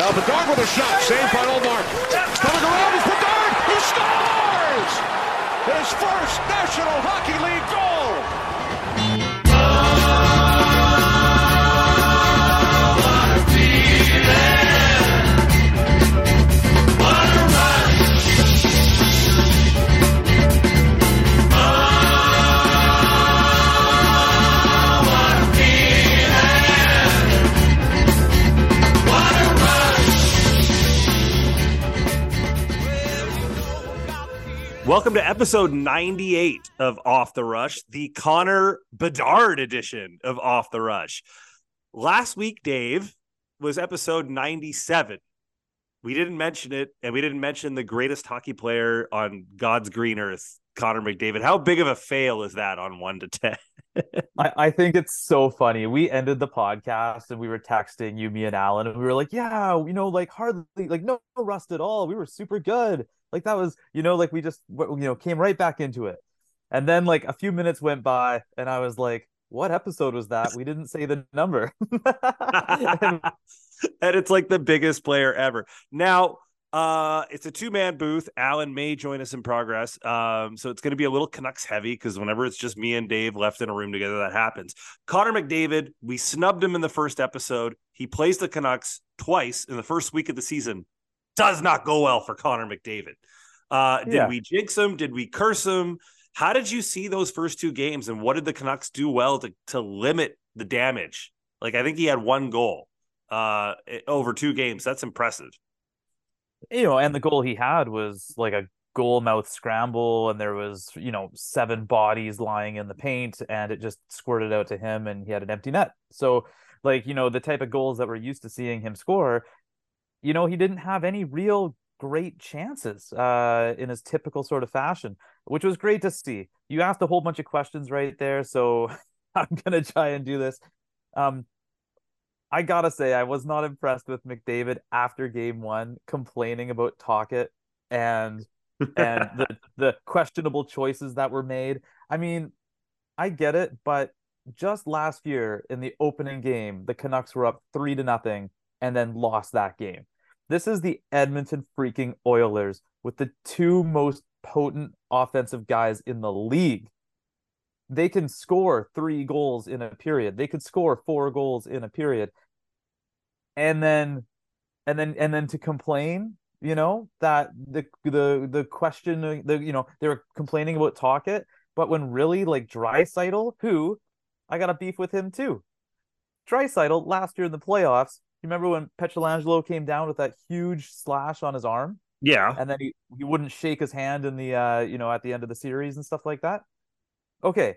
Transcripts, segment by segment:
Now Bedard with a shot, saved by Omar. Coming around is Bedard, he scores! His first National Hockey League goal! Welcome to episode 98 of Off the Rush, the Connor Bedard edition of Off the Rush. Last week, Dave, was episode 97. We didn't mention it, and we didn't mention the greatest hockey player on God's green earth, Connor McDavid. How big of a fail is that on one to 10? I, I think it's so funny. We ended the podcast and we were texting you, me, and Allan, and we were like, "Yeah, you know, like hardly, like no, no rust at all. We were super good. Like that was, you know, like we just, you know, came right back into it." And then like a few minutes went by, and I was like, "What episode was that? We didn't say the number." and it's like the biggest player ever. Now, uh, it's a two man booth. Allan may join us in progress. Um, so it's going to be a little Canucks heavy because whenever it's just me and Dave left in a room together, that happens. Connor McDavid, we snubbed him in the first episode. He plays the Canucks twice in the first week of the season. Does not go well for Connor McDavid. Uh, did Yeah. we jinx him? Did we curse him? How did you see those first two games, and what did the Canucks do well to to limit the damage? Like I think he had one goal uh over two games. That's impressive. you know, and the goal he had was like a goal mouth scramble, and there was, you know, seven bodies lying in the paint, and it just squirted out to him, and he had an empty net. So, like, you know, the type of goals that we're used to seeing him score, you know, he didn't have any real great chances uh in his typical sort of fashion, which was great to see. You asked a whole bunch of questions right there, so I'm gonna try and do this. Um, I gotta say, I was not impressed with McDavid after game one, complaining about Tocchet and and the the questionable choices that were made. I mean, I get it, but just last year in the opening game, the Canucks were up three to nothing and then lost that game. This is the Edmonton freaking Oilers with the two most potent offensive guys in the league they can score three goals in a period. They could score four goals in a period. And then and then and then to complain, you know, that the the the question the you know, they were complaining about Tocchet, but when really like Draisaitl, who I got a beef with him too. Draisaitl last year in the playoffs, you remember when Pietrangelo came down with that huge slash on his arm? Yeah. and then he, he wouldn't shake his hand in the uh you know at the end of the series and stuff like that. Okay,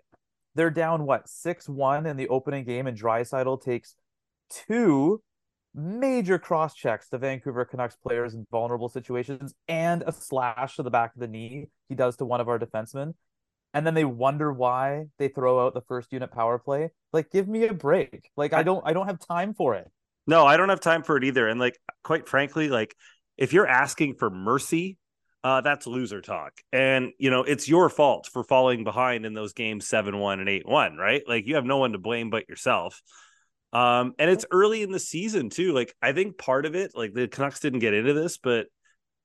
they're down what six one in the opening game, and Draisaitl takes two major cross checks to Vancouver Canucks players in vulnerable situations and a slash to the back of the knee he does to one of our defensemen. And then they wonder why they throw out the first unit power play. Like, give me a break. Like, I don't I don't have time for it. No, I don't have time for it either. And like, quite frankly, like if you're asking for mercy, uh, that's loser talk. And you know, it's your fault for falling behind in those games seven one and eight one, right? Like you have no one to blame but yourself. Um, and it's early in the season too. Like I think part of it, like the Canucks didn't get into this, but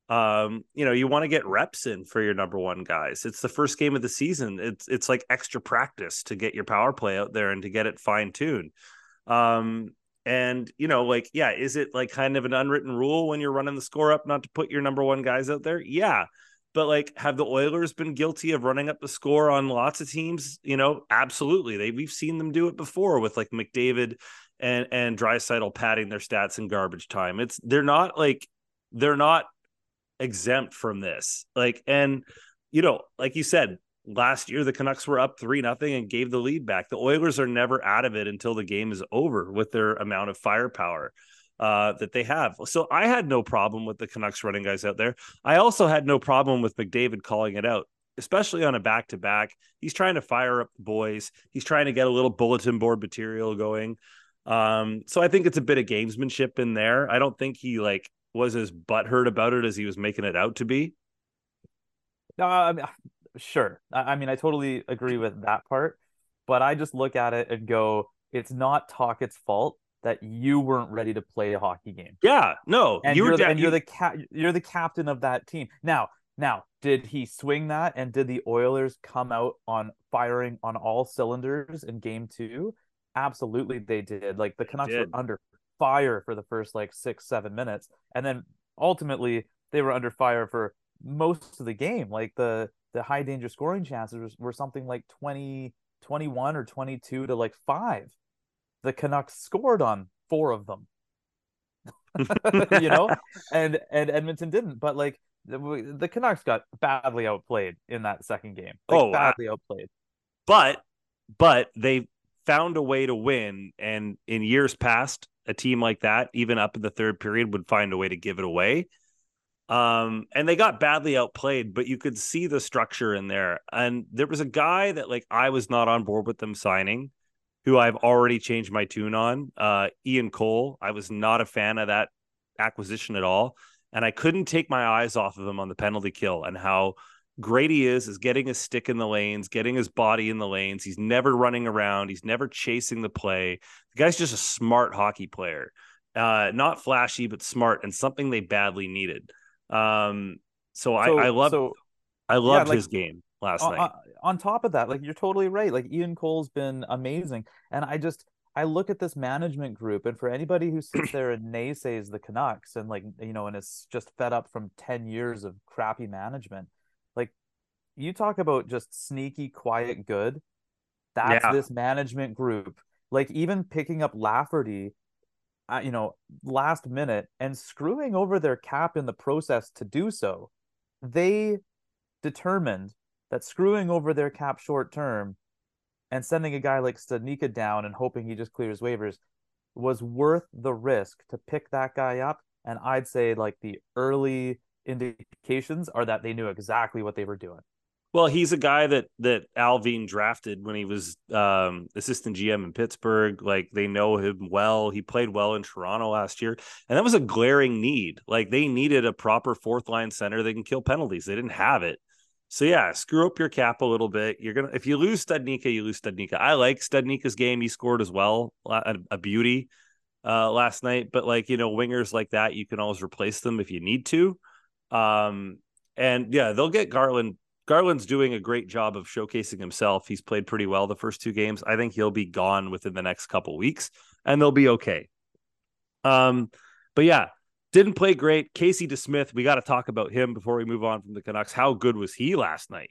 um, you know, you want to get reps in for your number one guys. It's the first game of the season. It's it's like extra practice to get your power play out there and to get it fine tuned. Um, and you know, like, yeah, is it like kind of an unwritten rule when you're running the score up not to put your number one guys out there? Yeah. But like, have the Oilers been guilty of running up the score on lots of teams? You know, absolutely. They we've seen them do it before with like McDavid and and Draisaitl padding their stats in garbage time. It's they're not like they're not exempt from this. Like, and you know, like you said, last year the Canucks were up three nothing and gave the lead back. The Oilers are never out of it until the game is over with their amount of firepower uh, that they have. So I had no problem with the Canucks running guys out there. I also had no problem with McDavid calling it out. Especially on a back to back, he's trying to fire up the boys. He's trying to get a little bulletin board material going. Um, so I think it's a bit of gamesmanship in there. I don't think he like was as butthurt about it as he was making it out to be. No, I mean, sure. I I mean, I totally agree with that part, but I just look at it and go, it's not Tocchet's fault that you weren't ready to play a hockey game. Yeah, no, And you are the, and you- you're the cap you're the captain of that team. Now, now, did he swing that and did the Oilers come out on firing on all cylinders in game 2? Absolutely they did. Like the Canucks were under fire for the first like 6 7 minutes and then ultimately they were under fire for most of the game. Like the the high danger scoring chances were something like 20 21 or 22 to like 5. The Canucks scored on 4 of them. you know, and and Edmonton didn't. But like the, the Canucks got badly outplayed in that second game. Like, Oh, badly outplayed. but but they found a way to win and in years past a team like that even up in the third period would find a way to give it away um and they got badly outplayed but you could see the structure in there and there was a guy that like I was not on board with them signing who I've already changed my tune on uh Ian Cole I was not a fan of that acquisition at all and I couldn't take my eyes off of him on the penalty kill and how great he is is getting his stick in the lanes, getting his body in the lanes. He's never running around. He's never chasing the play. The guy's just a smart hockey player. Uh, not flashy, but smart and something they badly needed. Um, so, I, I love so I loved like, his game last on, night. on- top of that, like you're totally right. Like Ian Cole's been amazing, and I just I look at this management group, and for anybody who sits there and naysays the Canucks and like you know and is just fed up from ten years of crappy management, like you talk about just sneaky, quiet good. That's Yeah. this management group. Like even picking up Lafferty, you know, last minute and screwing over their cap in the process to do so. They determined that screwing over their cap short term and sending a guy like Studnicka down and hoping he just clears waivers was worth the risk to pick that guy up. And I'd say like the early indications are that they knew exactly what they were doing. Well, he's a guy that that Allvin drafted when he was um, assistant GM in Pittsburgh. Like they know him well. He played well in Toronto last year, and that was a glaring need. Like they needed a proper fourth line center that can kill penalties. They didn't have it. So yeah, screw up your cap a little bit. You're gonna if you lose Studnicka, you lose Studnicka. I like Studnicka's game. He scored as well, a, a beauty uh, last night. But like you know, wingers like that, you can always replace them if you need to. Um, and yeah, they'll get Garland Garland's doing a great job of showcasing himself. He's played pretty well the first two games. I think he'll be gone within the next couple weeks and they'll be okay. Um, but yeah, didn't play great. Casey DeSmith, we got to talk about him before we move on from the Canucks. How good was he last night?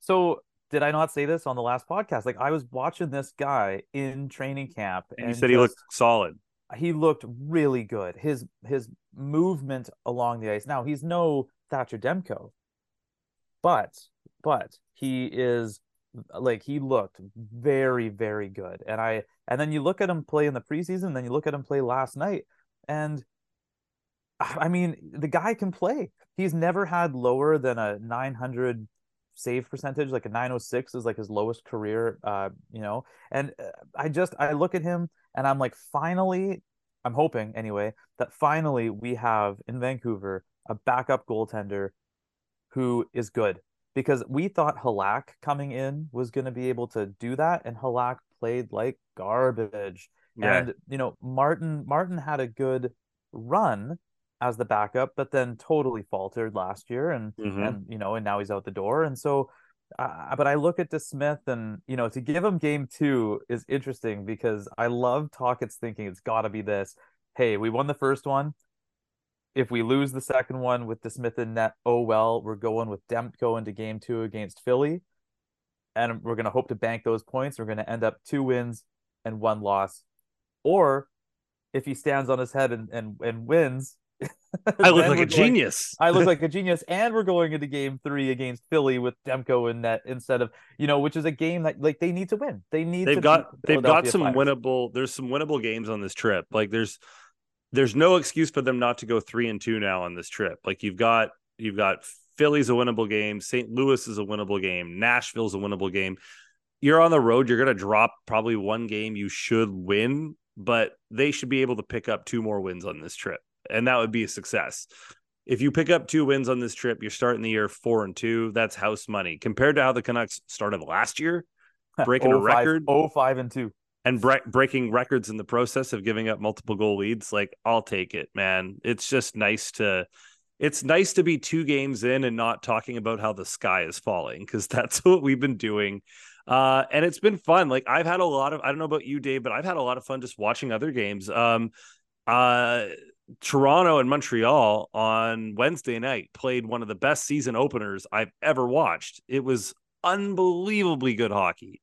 So did I not say this on the last podcast? Like I was watching this guy in training camp And you said he looked solid. he looked really good. His his movement along the ice. Now he's no Thatcher Demko, but but he is like he looked very very good. And I and then you look at him play in the preseason, then you look at him play last night, and I mean the guy can play. He's never had lower than a 900 save percentage like a 906 is like his lowest career uh you know and uh, i just i look at him and i'm like finally i'm hoping anyway that finally we have in vancouver a backup goaltender who is good because we thought halak coming in was going to be able to do that and halak played like garbage Yeah. and you know martin martin had a good run as the backup but then totally faltered last year and Mhm. and you know and now he's out the door and so uh, but I look at DeSmith and you know to give him game two is interesting because I love Tocchet's thinking it's got to be this. Hey, we won the first one. If we lose the second one with DeSmith in net, oh well, we're going with Demko into game two against Philly, and we're gonna hope to bank those points. We're gonna end up two wins and one loss, or if he stands on his head and and, and wins, I look like a going- genius. I look like a genius, and we're going into game three against Philly with Demko in net instead of you know, which is a game that like they need to win. They need. they've to got they've got some winnable there's some winnable games on this trip like there's there's no excuse for them not to go three and two now on this trip. Like you've got you've got philly's a winnable game st louis is a winnable game nashville's a winnable game. You're on the road you're going to drop probably one game you should win but they should be able to pick up two more wins on this trip and that would be a success. If you pick up two wins on this trip you're starting the year four and two that's house money. Compared to how the canucks started last year breaking a Oh, five- record. oh, five and two. And bre- breaking records in the process of giving up multiple goal leads, like I'll take it, man. It's just nice to it's nice to be two games in and not talking about how the sky is falling because that's what we've been doing. Uh, and it's been fun. Like I've had a lot of I don't know about you, Dave, but I've had a lot of fun just watching other games. Um, uh, Toronto and Montreal on Wednesday night played one of the best season openers I've ever watched. It was unbelievably good hockey.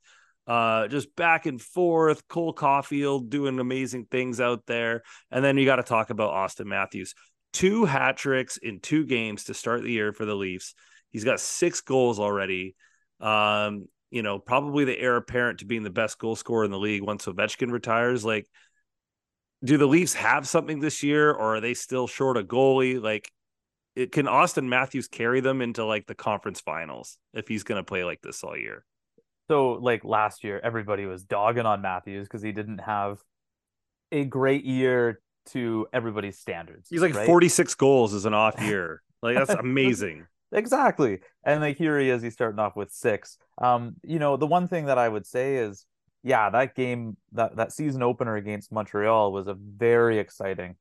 Uh, just back and forth. Cole Caufield doing amazing things out there. And then you got to talk about Austin Matthews. Two hat tricks in two games to start the year for the Leafs. He's got six goals already. Um, you know, probably the heir apparent to being the best goal scorer in the league once Ovechkin retires. Like, do the Leafs have something this year, or are they still short a goalie? Like, it, can Austin Matthews carry them into like the conference finals if he's going to play like this all year? So, like last year, everybody was dogging on Matthews because he didn't have a great year to everybody's standards. He's like right? 46 goals is an off year. Like, that's amazing. exactly. And like here he is, he's starting off with six. Um, you know, the one thing that I would say is, yeah, that game, that that season opener against Montreal was a very exciting,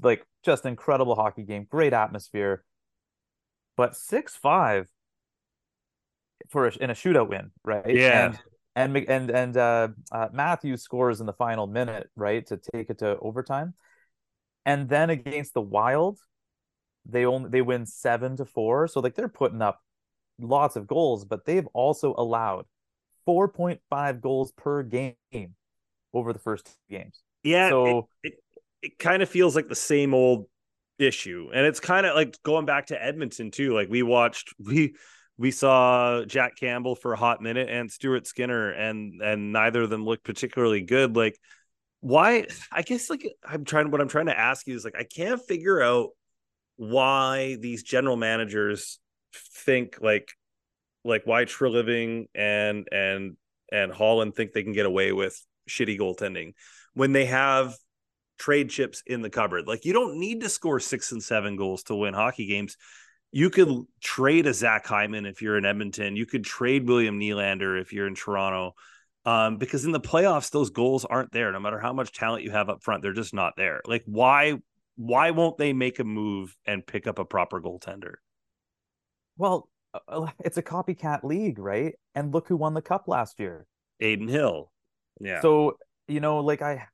like just incredible hockey game, great atmosphere. But six five for a, in a shootout win, right? Yeah. And and and, and uh, uh, Matthews scores in the final minute, right, to take it to overtime. And then against the Wild, they only they win seven to four. So like they're putting up lots of goals, but they've also allowed 4.5 goals per game over the first two games. Yeah. So it, it, it kind of feels like the same old issue. And it's kind of like going back to Edmonton too. Like we watched we we saw Jack Campbell for a hot minute and Stuart Skinner and and neither of them looked particularly good. Like why I guess like I'm trying what I'm trying to ask you is like I can't figure out why these general managers think like like why Treliving and and and Holland think they can get away with shitty goaltending when they have trade chips in the cupboard. Like you don't need to score six and seven goals to win hockey games. You could trade a Zach Hyman if you're in Edmonton. You could trade William Nylander if you're in Toronto. Um, because in the playoffs, those goals aren't there. No matter how much talent you have up front, they're just not there. Like, why why won't they make a move and pick up a proper goaltender? Well, uh, uh, it's a copycat league, right? And look who won the cup last year. Adin Hill. Yeah. So, you know, like I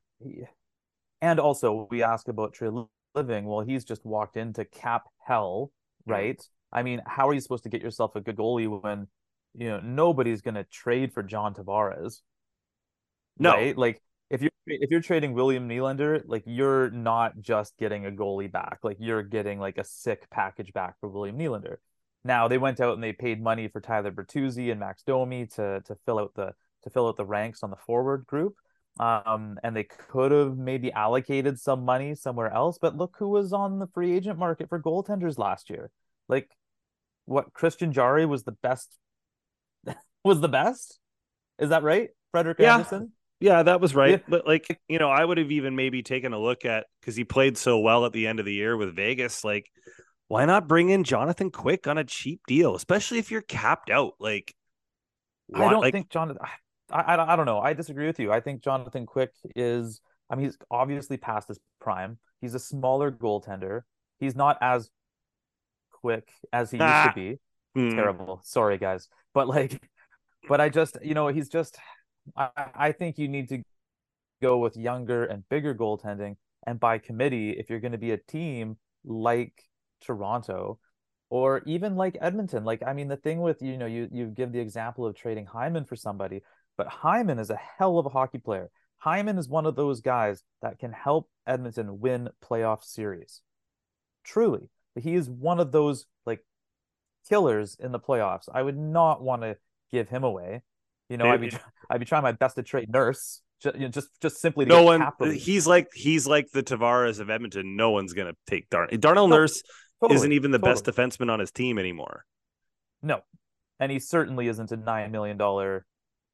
and also we ask about Trey Living. Well, he's just walked into cap hell, right? I mean, how are you supposed to get yourself a good goalie when you know nobody's gonna trade for John Tavares? No, right? Like if you're if you're trading William Nylander, like you're not just getting a goalie back, like you're getting like a sick package back for William Nylander. Now they went out and they paid money for Tyler Bertuzzi and Max Domi to to fill out the to fill out the ranks on the forward group. Um, and they could have maybe allocated some money somewhere else, but look who was on the free agent market for goaltenders last year. Like what Christian Jarry was the best was the best? Is that right? Frederick yeah. Andersen? Yeah, that was right. Yeah. But like, you know, I would have even maybe taken a look at because he played so well at the end of the year with Vegas. Like, why not bring in Jonathan Quick on a cheap deal, especially if you're capped out? Like, why, I don't like, think Jonathan. I, I I don't know. I disagree with you. I think Jonathan Quick is. I mean, he's obviously past his prime. He's a smaller goaltender. He's not as quick as he ah. used to be. Mm. Terrible. Sorry, guys. But like, but I just, you know, he's just I, I think you need to go with younger and bigger goaltending. And by committee, if you're going to be a team like Toronto or even like Edmonton, like, I mean, the thing with, you know, you, you give the example of trading Hyman for somebody, but Hyman is a hell of a hockey player. Hyman is one of those guys that can help Edmonton win playoff series. Truly. He is one of those like killers in the playoffs. I would not want to give him away. You know, I'd be I'd be trying my best to trade Nurse. Just, you know, just just simply no one. He's like he's like the Tavares of Edmonton. No one's gonna take Darn Darnell Nurse. Totally, isn't even the totally. best defenseman on his team anymore. No, and he certainly isn't a nine million dollar,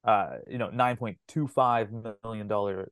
uh, you know, nine point two five million dollar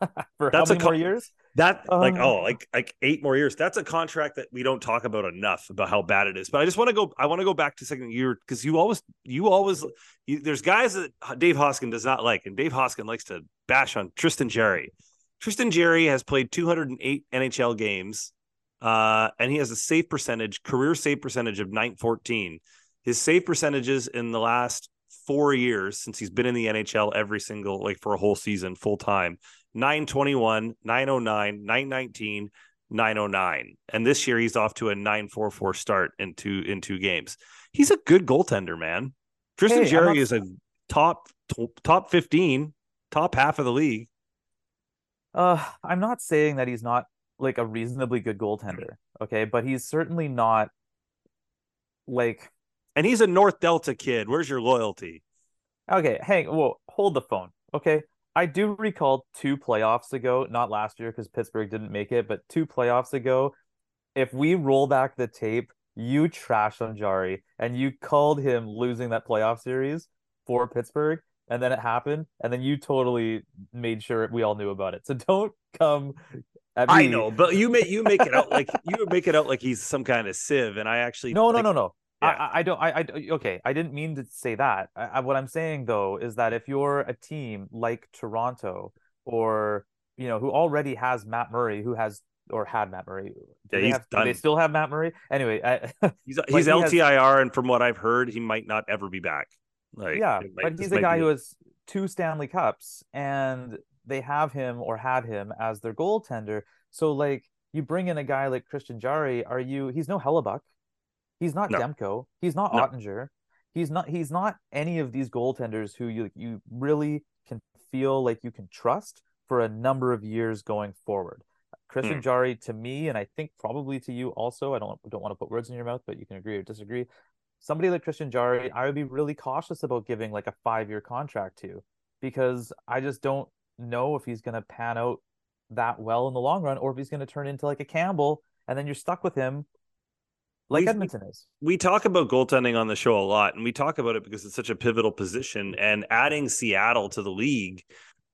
for That's how many co- more years? That like Um, oh like like eight more years. That's a contract that we don't talk about enough about how bad it is. But I just want to go. I want to go back to second year because you always you always you, there's guys that Dave Hoskin does not like, and Dave Hoskin likes to bash on Tristan Jarry. Tristan Jarry has played 208 NHL games, uh, and he has a save percentage, career save percentage of 914. His save percentages in the last four years since he's been in the NHL every single like for a whole season full time 921, 909, 919, 909. And this year he's off to a 944 start in two in two games. He's a good goaltender, man. Tristan Hey, Jarry not- is a top top 15, top half of the league. Uh, I'm not saying that he's not like a reasonably good goaltender, okay, but he's certainly not like And he's a North Delta kid. Where's your loyalty? okay, hang well, hold the phone. Okay. I do recall two playoffs ago, not last year because Pittsburgh didn't make it, but two playoffs ago, if we roll back the tape, you trashed on Jarry and you called him losing that playoff series for Pittsburgh, and then it happened, and then you totally made sure we all knew about it. So don't come at me. I know, but you make you make it out like you make it out like he's some kind of sieve, and I actually No, no, no, no. Yeah. I, I- I don't. I, I okay. I didn't mean to say that. I, I, what I'm saying though is that if you're a team like Toronto or you know who already has Matt Murray, who has or had Matt Murray, do Yeah, they he's have, do they still have Matt Murray? Anyway, I, He's Like, he's he has- LTIR, and from what I've heard, he might not ever be back. Like, yeah, might- but he's a guy be who has two Stanley Cups, and they have him or had him as their goaltender. So like you bring in a guy like Christian Jarry, are you? He's no Hellebuyck. He's not No. Demko. He's not No. Oettinger. He's not. He's not any of these goaltenders who you you really can feel like you can trust for a number of years going forward. Christian Hmm. Jarry, to me, and I think probably to you also. I don't don't want to put words in your mouth, but you can agree or disagree. Somebody like Christian Jarry, I would be really cautious about giving like a five year contract to because I just don't know if he's going to pan out that well in the long run or if he's going to turn into like a Campbell and then you're stuck with him like We've- Edmonton is. we talk about goaltending on the show a lot, and we talk about it because it's such a pivotal position. And adding Seattle to the league,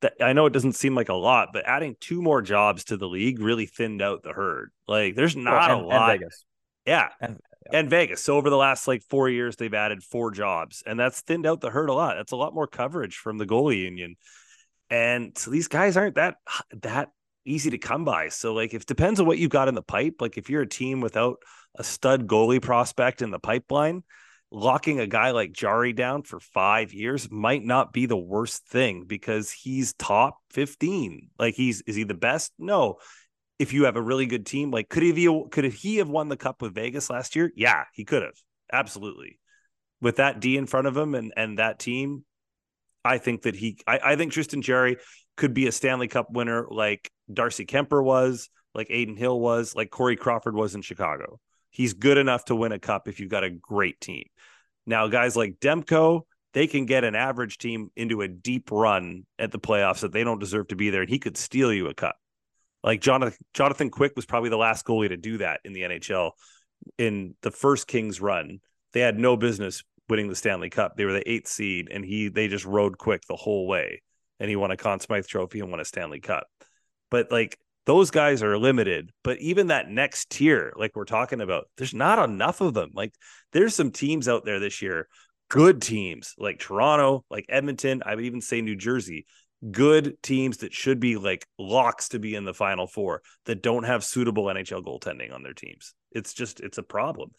that I know it doesn't seem like a lot, but adding two more jobs to the league really thinned out the herd. Like, there's not and, a lot. And Vegas. Yeah. And- And Vegas. So over the last like four years, they've added four jobs, and that's thinned out the herd a lot. That's a lot more coverage from the goalie union. And so these guys aren't that that easy to come by. So like it depends on what you've got in the pipe. Like if you're a team without a stud goalie prospect in the pipeline, locking a guy like Jarry down for five years might not be the worst thing because he's top 15. Like he's is he the best? No. If you have a really good team, like could he could he have won the cup with Vegas last year? Yeah, he could have. Absolutely. With that D in front of him and and that team, I think that he I, I think Tristan Jarry could be a Stanley Cup winner like Darcy Kuemper was, like Adin Hill was, like Corey Crawford was in Chicago. He's good enough to win a cup if you've got a great team. Now, guys like Demko, they can get an average team into a deep run at the playoffs that they don't deserve to be there, and he could steal you a cup. Like Jonathan Jonathan Quick was probably the last goalie to do that in the NHL in the first Kings run. They had no business winning the Stanley Cup. They were the eighth seed, and he they just rode Quick the whole way, and he won a Conn Smythe Trophy and won a Stanley Cup. But like those guys are limited. But even that next tier, like we're talking about, there's not enough of them. Like there's some teams out there this year, good teams like Toronto, like Edmonton. I would even say New Jersey. Good teams that should be like locks to be in the final four that don't have suitable NHL goaltending on their teams. It's just it's a problem.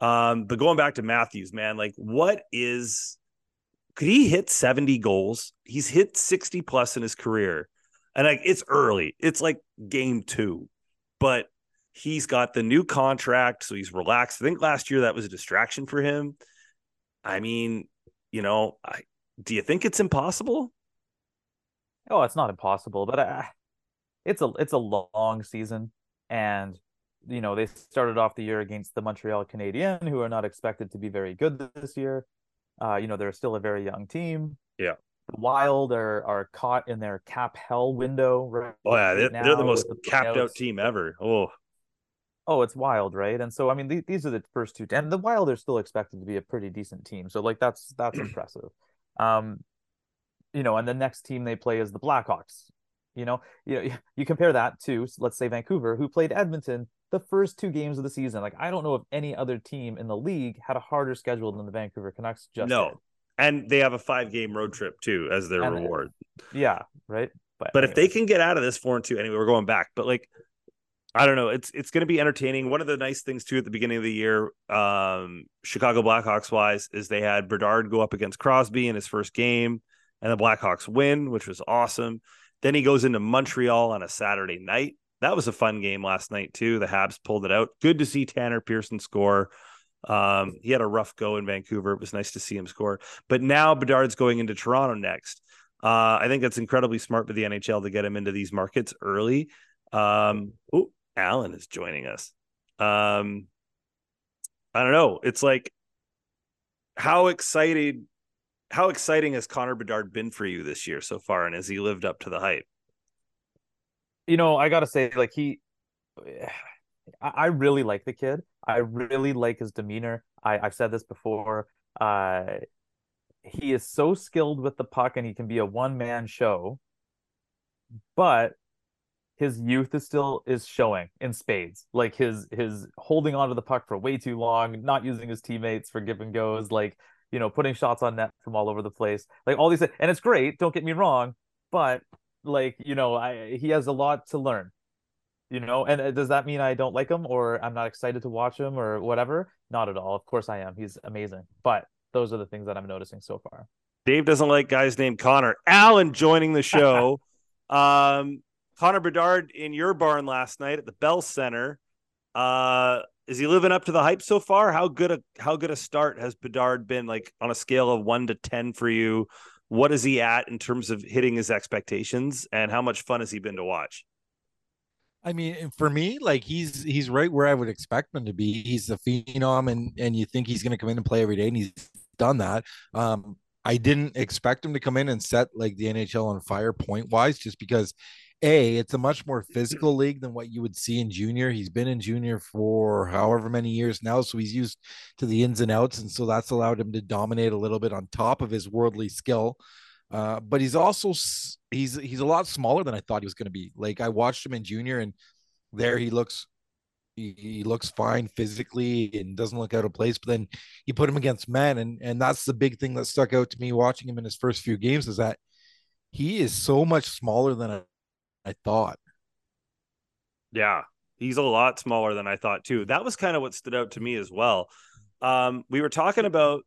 Um, but going back to Matthews, man, like what is could he hit 70 goals? He's hit 60 plus in his career. And like it's early. It's like game two. But he's got the new contract, so he's relaxed. I think last year that was a distraction for him. I mean, you know, I do you think it's impossible? Oh, it's not impossible, but uh, it's a it's a long season, and you know they started off the year against the Montreal Canadiens, who are not expected to be very good this year. Uh, you know they're still a very young team. Yeah. The Wild are are caught in their cap hell window. Right Oh yeah, they're, right they're the most with capped out team ever. Oh, Oh, it's Wild, right? And so I mean th- these are the first two, and the Wild are still expected to be a pretty decent team. So like that's that's impressive. Um, you know, and the next team they play is the Blackhawks. You know, you you compare that to let's say Vancouver, who played Edmonton the first two games of the season. Like I don't know if any other team in the league had a harder schedule than the Vancouver Canucks just no. did. And they have a five game road trip too as their And- reward. Yeah, right. But if they can get out of this four and two, anyway, we're going back. But like, I don't know. It's it's going to be entertaining. One of the nice things too at the beginning of the year, um, Chicago Blackhawks wise, is they had Bedard go up against Crosby in his first game, and the Blackhawks win, which was awesome. Then he goes into Montreal on a Saturday night. That was a fun game last night too. The Habs pulled it out. Good to see Tanner Pearson score. Um, he had a rough go in Vancouver. It was nice to see him score. But now Bedard's going into Toronto next. Uh, I think that's incredibly smart for the NHL to get him into these markets early. Um, oh, Allan is joining us. Um, I don't know. It's like how excited, how exciting has Connor Bedard been for you this year so far, and has he lived up to the hype? You know, I gotta say, like he, I, I really like the kid. I really like his demeanor. I, I've said this before. Uh, he is so skilled with the puck, and he can be a one man show. But his youth is still is showing in spades. Like his his holding onto the puck for way too long, not using his teammates for give and goes, like you know, putting shots on net from all over the place. Like all these, and it's great. Don't get me wrong, but like you know i he has a lot to learn you know and uh, does that mean i don't like him or i'm not excited to watch him or whatever not at all of course i am he's amazing but those are the things that i'm noticing so far Dave doesn't like guys named Connor. Allan joining the show. um, Connor Bedard in your barn last night at the Bell Center. Uh, is he living up to the hype so far? How good a how good a start has Bedard been? Like on a scale of one to ten for you, what is he at in terms of hitting his expectations, and how much fun has he been to watch? I mean, for me, like he's he's right where I would expect him to be. He's the phenom, and and you think he's going to come in and play every day, and he's done that. Um, I didn't expect him to come in and set like the NHL on fire point wise, just because a it's a much more physical league than what you would see in junior. He's been in junior for however many years now, so he's used to the ins and outs, and so that's allowed him to dominate a little bit on top of his worldly skill. Uh, but he's also he's he's a lot smaller than I thought he was going to be. Like I watched him in junior, and there he looks he, he looks fine physically and doesn't look out of place. But then you put him against men, and and that's the big thing that stuck out to me watching him in his first few games is that he is so much smaller than I, thought. Yeah, he's a lot smaller than I thought too. That was kind of what stood out to me as well. Um, we were talking about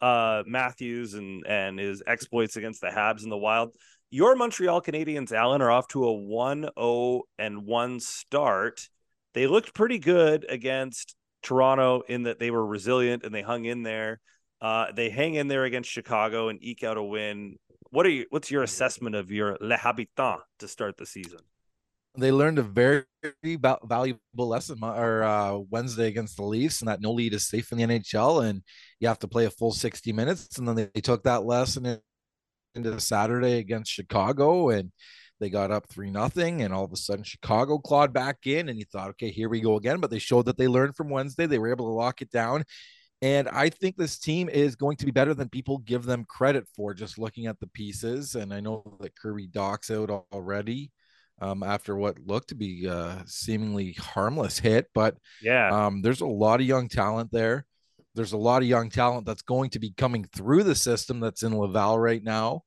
uh, Matthews and and his exploits against the Habs in the Wild. Your Montreal Canadiens, Allan, are off to a 1-0 and 1 start. They looked pretty good against Toronto in that they were resilient and they hung in there. Uh, they hang in there against Chicago and eke out a win. What are you? What's your assessment of your Le Habitant to start the season? They learned a very val- valuable lesson or uh, Wednesday against the Leafs, and that no lead is safe in the NHL, and you have to play a full sixty minutes. And then they, they took that lesson in- into Saturday against Chicago, and they got up three nothing, and all of a sudden Chicago clawed back in, and you thought, okay, here we go again. But they showed that they learned from Wednesday. They were able to lock it down. And I think this team is going to be better than people give them credit for just looking at the pieces. And I know that Kirby Dach's out already um, after what looked to be a seemingly harmless hit. But Yeah, um, there's a lot of young talent there. There's a lot of young talent that's going to be coming through the system that's in Laval right now.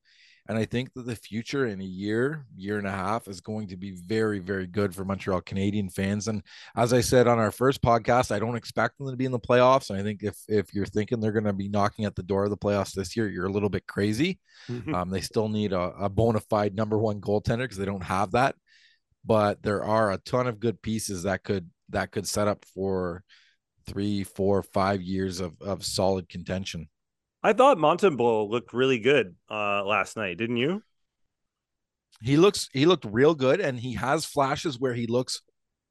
And I think that the future in a year, year and a half is going to be very, very good for Montreal Canadian fans. And as I said on our first podcast, I don't expect them to be in the playoffs. And I think if if you're thinking they're going to be knocking at the door of the playoffs this year, you're a little bit crazy. Um, they still need a, a bona fide number one goaltender because they don't have that. But there are a ton of good pieces that could that could set up for three, four, five years of of solid contention. I thought Montembeault looked really good uh, last night, didn't you? He looks he looked real good, and he has flashes where he looks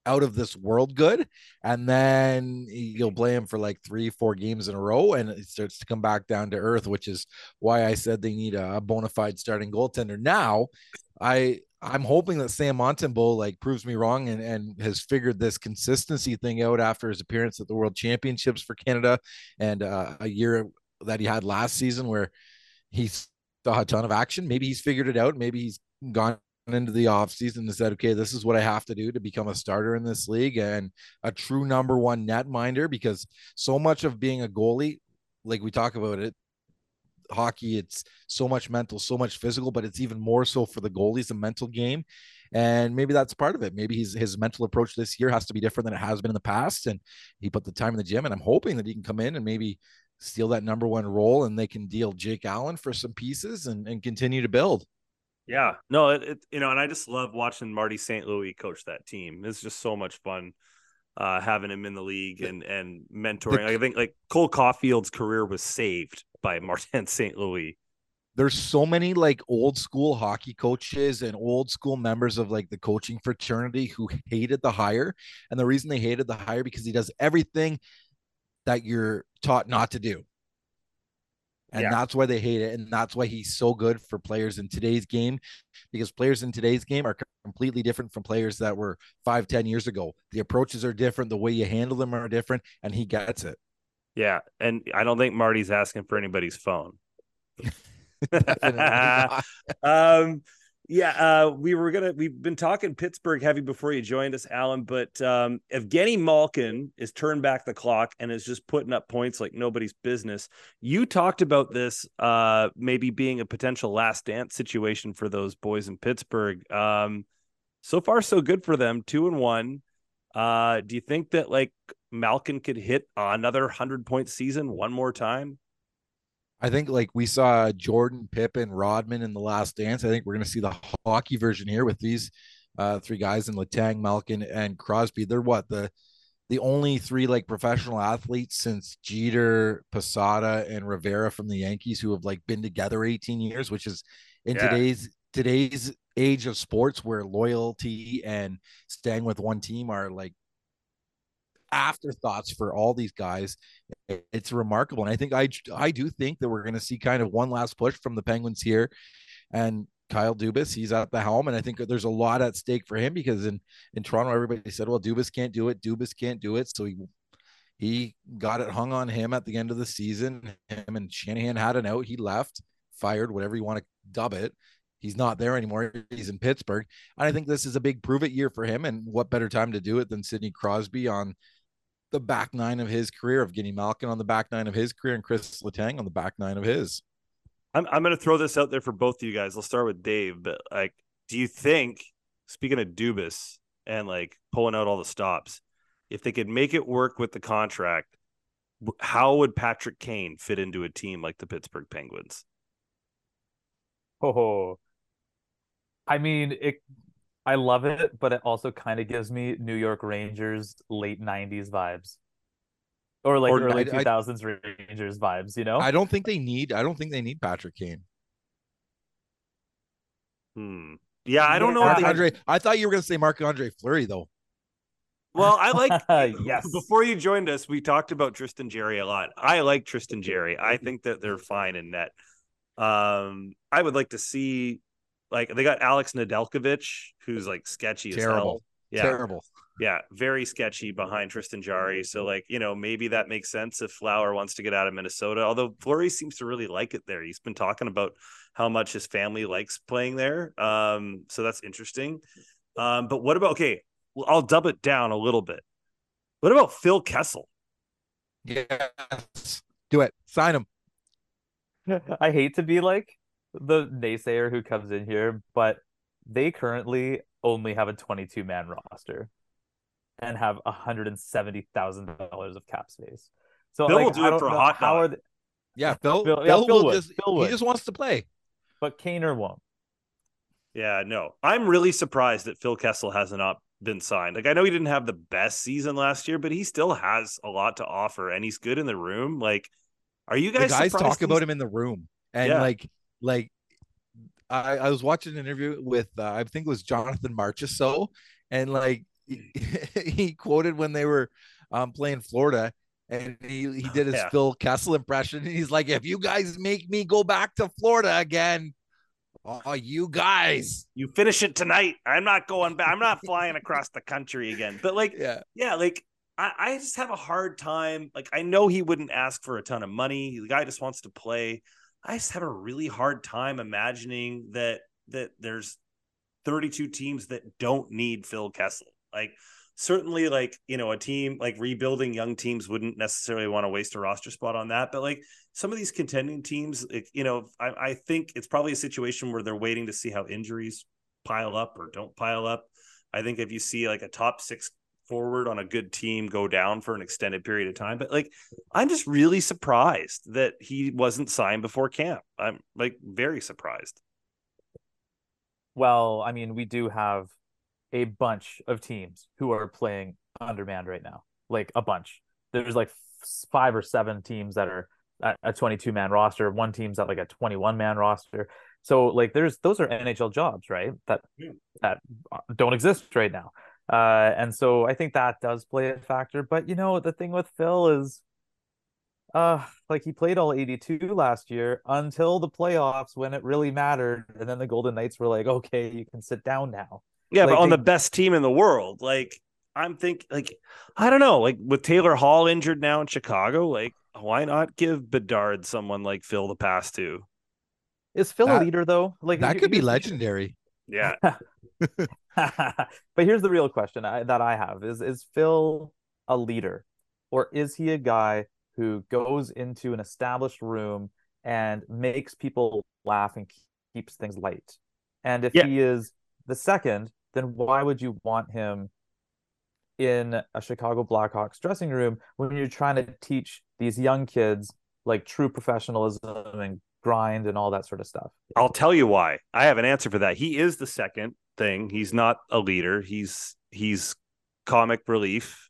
out of this world good, and then you'll play him for like three, four games in a row, and it starts to come back down to earth, which is why I said they need a, bona fide starting goaltender. Now, I I'm hoping that Sam Montembeault like proves me wrong and, and has figured this consistency thing out after his appearance at the World Championships for Canada and uh, a year that he had last season where he saw a ton of action. Maybe he's figured it out. Maybe he's gone into the offseason and said, okay, this is what I have to do to become a starter in this league and a true number one netminder because so much of being a goalie, like we talk about it, hockey, it's so much mental, so much physical, but it's even more so for the goalies, a mental game. And maybe that's part of it. Maybe his his mental approach this year has to be different than it has been in the past. And he put the time in the gym. And I'm hoping that he can come in and maybe steal that number one role and they can deal Jake Allen for some pieces and, and continue to build. Yeah, no, it, it, you know, and I just love watching Marty St. Louis coach that team. It's just so much fun uh, having him in the league and and mentoring. I think like Cole Caufield's career was saved by Martin St. Louis. There's so many like old school hockey coaches and old school members of like the coaching fraternity who hated the hire, and the reason they hated the hire because he does everything that you're taught not to do. And yeah. that's why they hate it and that's why he's so good for players in today's game because players in today's game are completely different from players that were five ten years ago. The approaches are different the way you handle them are different and he gets it. Yeah and i don't think marty's asking for anybody's phone. Um yeah, uh, we were gonna. We've been talking Pittsburgh heavy before you joined us, Allan. But um, Evgeny Malkin is turned back the clock and is just putting up points like nobody's business. You talked about this uh, maybe being a potential last dance situation for those boys in Pittsburgh. Um, so far, so good for them. Two and one. Uh, do you think that like Malkin could hit another hundred point season one more time? I think like we saw Jordan, Pippen, Rodman in the last dance. I think we're going to see the hockey version here with these uh, three guys in Letang, Malkin, and Crosby. They're what the the only three like professional athletes since Jeter, Posada, and Rivera from the Yankees who have like been together 18 years, which is in yeah. today's today's age of sports where loyalty and staying with one team are like afterthoughts for all these guys. It's remarkable, and I think I I do think that we're going to see kind of one last push from the Penguins here, and Kyle Dubas, he's at the helm, and I think there's a lot at stake for him because in in Toronto, everybody said, well, Dubas can't do it, Dubas can't do it, so he he got it hung on him at the end of the season. Him and Shanahan had an out, he left, fired, whatever you want to dub it. He's not there anymore. He's in Pittsburgh. And I think this is a big prove it year for him. And what better time to do it than Sidney Crosby on the back nine of his career, of Evgeny Malkin on the back nine of his career, and Chris Letang on the back nine of his. I'm I'm going to throw this out there for both of you guys. I'll start with Dave, but like, do you think, speaking of Dubas and like pulling out all the stops, if they could make it work with the contract, how would Patrick Kane fit into a team like the Pittsburgh Penguins? Oh, I mean, it I love it, but it also kind of gives me New York Rangers late '90s vibes, or like or early I, 2000s I, Rangers vibes. You know, I don't think they need. I don't think they need Patrick Kane. Hmm. Yeah, I don't know. Marc Andre, I thought you were going to say Marc Andre Fleury though. Well, I like yes. Before you joined us, we talked about Tristan Jarry a lot. I like Tristan Jarry. I think that they're fine in net. Um, I would like to see like they got Alex Nedeljkovic, who's like sketchy Terrible. as hell. Yeah. Terrible. Yeah, very sketchy behind Tristan Jarry. So like, you know, maybe that makes sense if Flower wants to get out of Minnesota. Although Fleury seems to really like it there. He's been talking about how much his family likes playing there. Um, so that's interesting. Um, but what about okay, well, I'll dub it down a little bit. What about Phil Kessel? Yes. Do it. Sign him. I hate to be like the naysayer who comes in here, but they currently only have a 22 man roster and have $170,000 of cap space. So Phil like, will do it for a hot dog. They... Yeah, Phil, Phil, yeah, Phil, Phil will would. just Phil he just wants to play. But Kaner won't. Yeah, no. I'm really surprised that Phil Kessel has not been signed. Like I know he didn't have the best season last year, but he still has a lot to offer and he's good in the room. Like are you guys the guys talk about him in the room and yeah. like like I, I was watching an interview with uh, I think it was Jonathan Marchessault, and like he, quoted when they were um, playing Florida, and he he did his yeah. Phil Kessel impression, and he's like, "If you guys make me go back to Florida again, oh, you guys, you finish it tonight. I'm not going back. I'm not flying across the country again." But like, yeah, yeah, like I, I just have a hard time. Like, I know he wouldn't ask for a ton of money. The guy just wants to play. I just have a really hard time imagining that that there's 32 teams that don't need Phil Kessel. Like certainly like, you know, a team like rebuilding young teams wouldn't necessarily want to waste a roster spot on that, but like some of these contending teams, like, you know, I, I think it's probably a situation where they're waiting to see how injuries pile up or don't pile up. I think if you see like a top 6 forward on a good team go down for an extended period of time. But like, I'm just really surprised that he wasn't signed before camp. I'm like very surprised. Well, I mean, we do have a bunch of teams who are playing undermanned right now, like a bunch. There's like five or seven teams that are at a 22 man roster. One team's at like a 21 man roster. So like, there's those are NHL jobs, right? That yeah. that uh, don't exist right now. Uh, and so I think that does play a factor. But you know, the thing with Phil is, uh, like he played all 82 last year until the playoffs when it really mattered, and then the Golden Knights were like, okay, you can sit down now. Yeah, like but on they, the best team in the world, like I'm think like I don't know, like with Taylor Hall injured now in Chicago, like why not give Bedard someone like Phil the pass to? Is Phil That- a leader though? Like that you- could be legendary. Yeah, but here's the real question I, that I have: is is Phil a leader, or is he a guy who goes into an established room and makes people laugh and keeps things light? And if Yeah. he is the second, then why would you want him in a Chicago Blackhawks dressing room when you're trying to teach these young kids like true professionalism and grind and all that sort of stuff? I'll tell you why. I have an answer for that. He is the second thing. He's not a leader. He's he's comic relief.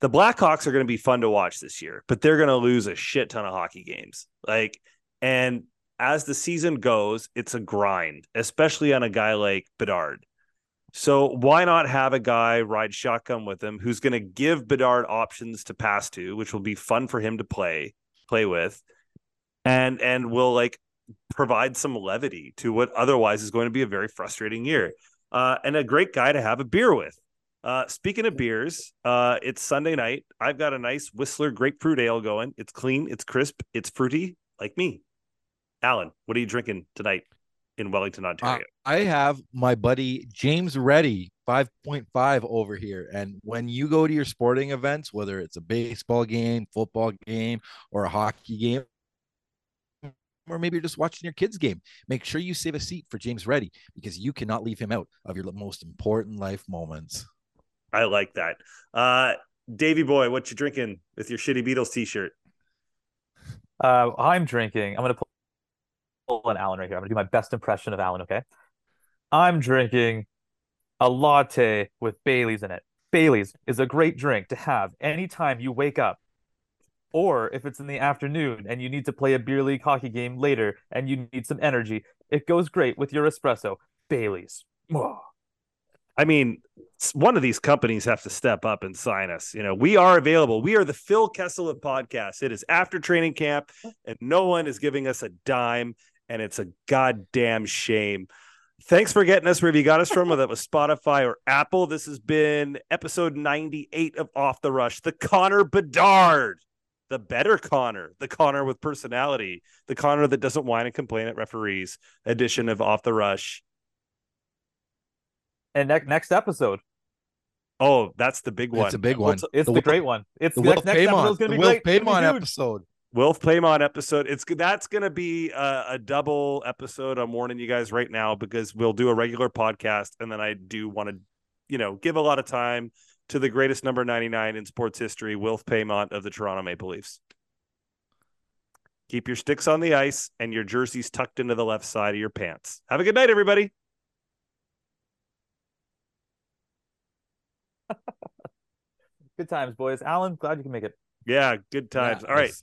The Blackhawks are going to be fun to watch this year, but they're going to lose a shit ton of hockey games. Like and as the season goes, it's a grind, especially on a guy like Bedard. So why not have a guy ride shotgun with him who's going to give Bedard options to pass to, which will be fun for him to play play with, and and will like provide some levity to what otherwise is going to be a very frustrating year, uh, and a great guy to have a beer with. Uh, speaking of beers, uh, it's Sunday night. I've got a nice Whistler grapefruit ale going. It's clean, it's crisp, it's fruity, like me. Allan, what are you drinking tonight in Wellington, Uh, Ontario? I have my buddy James Ready, 5.5 over here. And when you go to your sporting events, whether it's a baseball game, football game, or a hockey game, or maybe you're just watching your kids' game, make sure you save a seat for James Ready because you cannot leave him out of your most important life moments. I like that. Uh, Davy boy, what you drinking with your shitty Beatles t-shirt? Uh, I'm drinking. I'm gonna pull, pull an Allan right here. I'm gonna do my best impression of Allan. Okay. I'm drinking a latte with Bailey's in it. Bailey's is a great drink to have anytime you wake up, or if it's in the afternoon and you need to play a beer league hockey game later and you need some energy. It goes great with your espresso. Bailey's. I mean, one of these companies have to step up and sign us. You know, we are available. We are the Phil Kessel of podcasts. It is after training camp, and no one is giving us a dime, and it's a goddamn shame. Thanks for getting us wherever you got us from, whether it was Spotify or Apple. This has been episode 98 of Off the Rush, the Connor Bedard, the better Connor, the Connor with personality, the Connor that doesn't whine and complain at referees edition of Off the Rush. And next next episode, Oh, that's the big one. It's a big one. it's the, Will- great one. It's The the Wilf next, next episode is Paiement, gonna the be Wilf great. It's gonna be Paiement huge. episode. Wilf Paiement episode. It's that's going to be a, a double episode. I'm warning you guys right now because we'll do a regular podcast, and then I do want to, you know, give a lot of time to the greatest number 99 in sports history, Wilf Paiement of the Toronto Maple Leafs. Keep your sticks on the ice and your jerseys tucked into the left side of your pants. Have a good night, everybody. Good times, boys. Allan, glad you can make it. Yeah, good times. Yeah, All right. it's-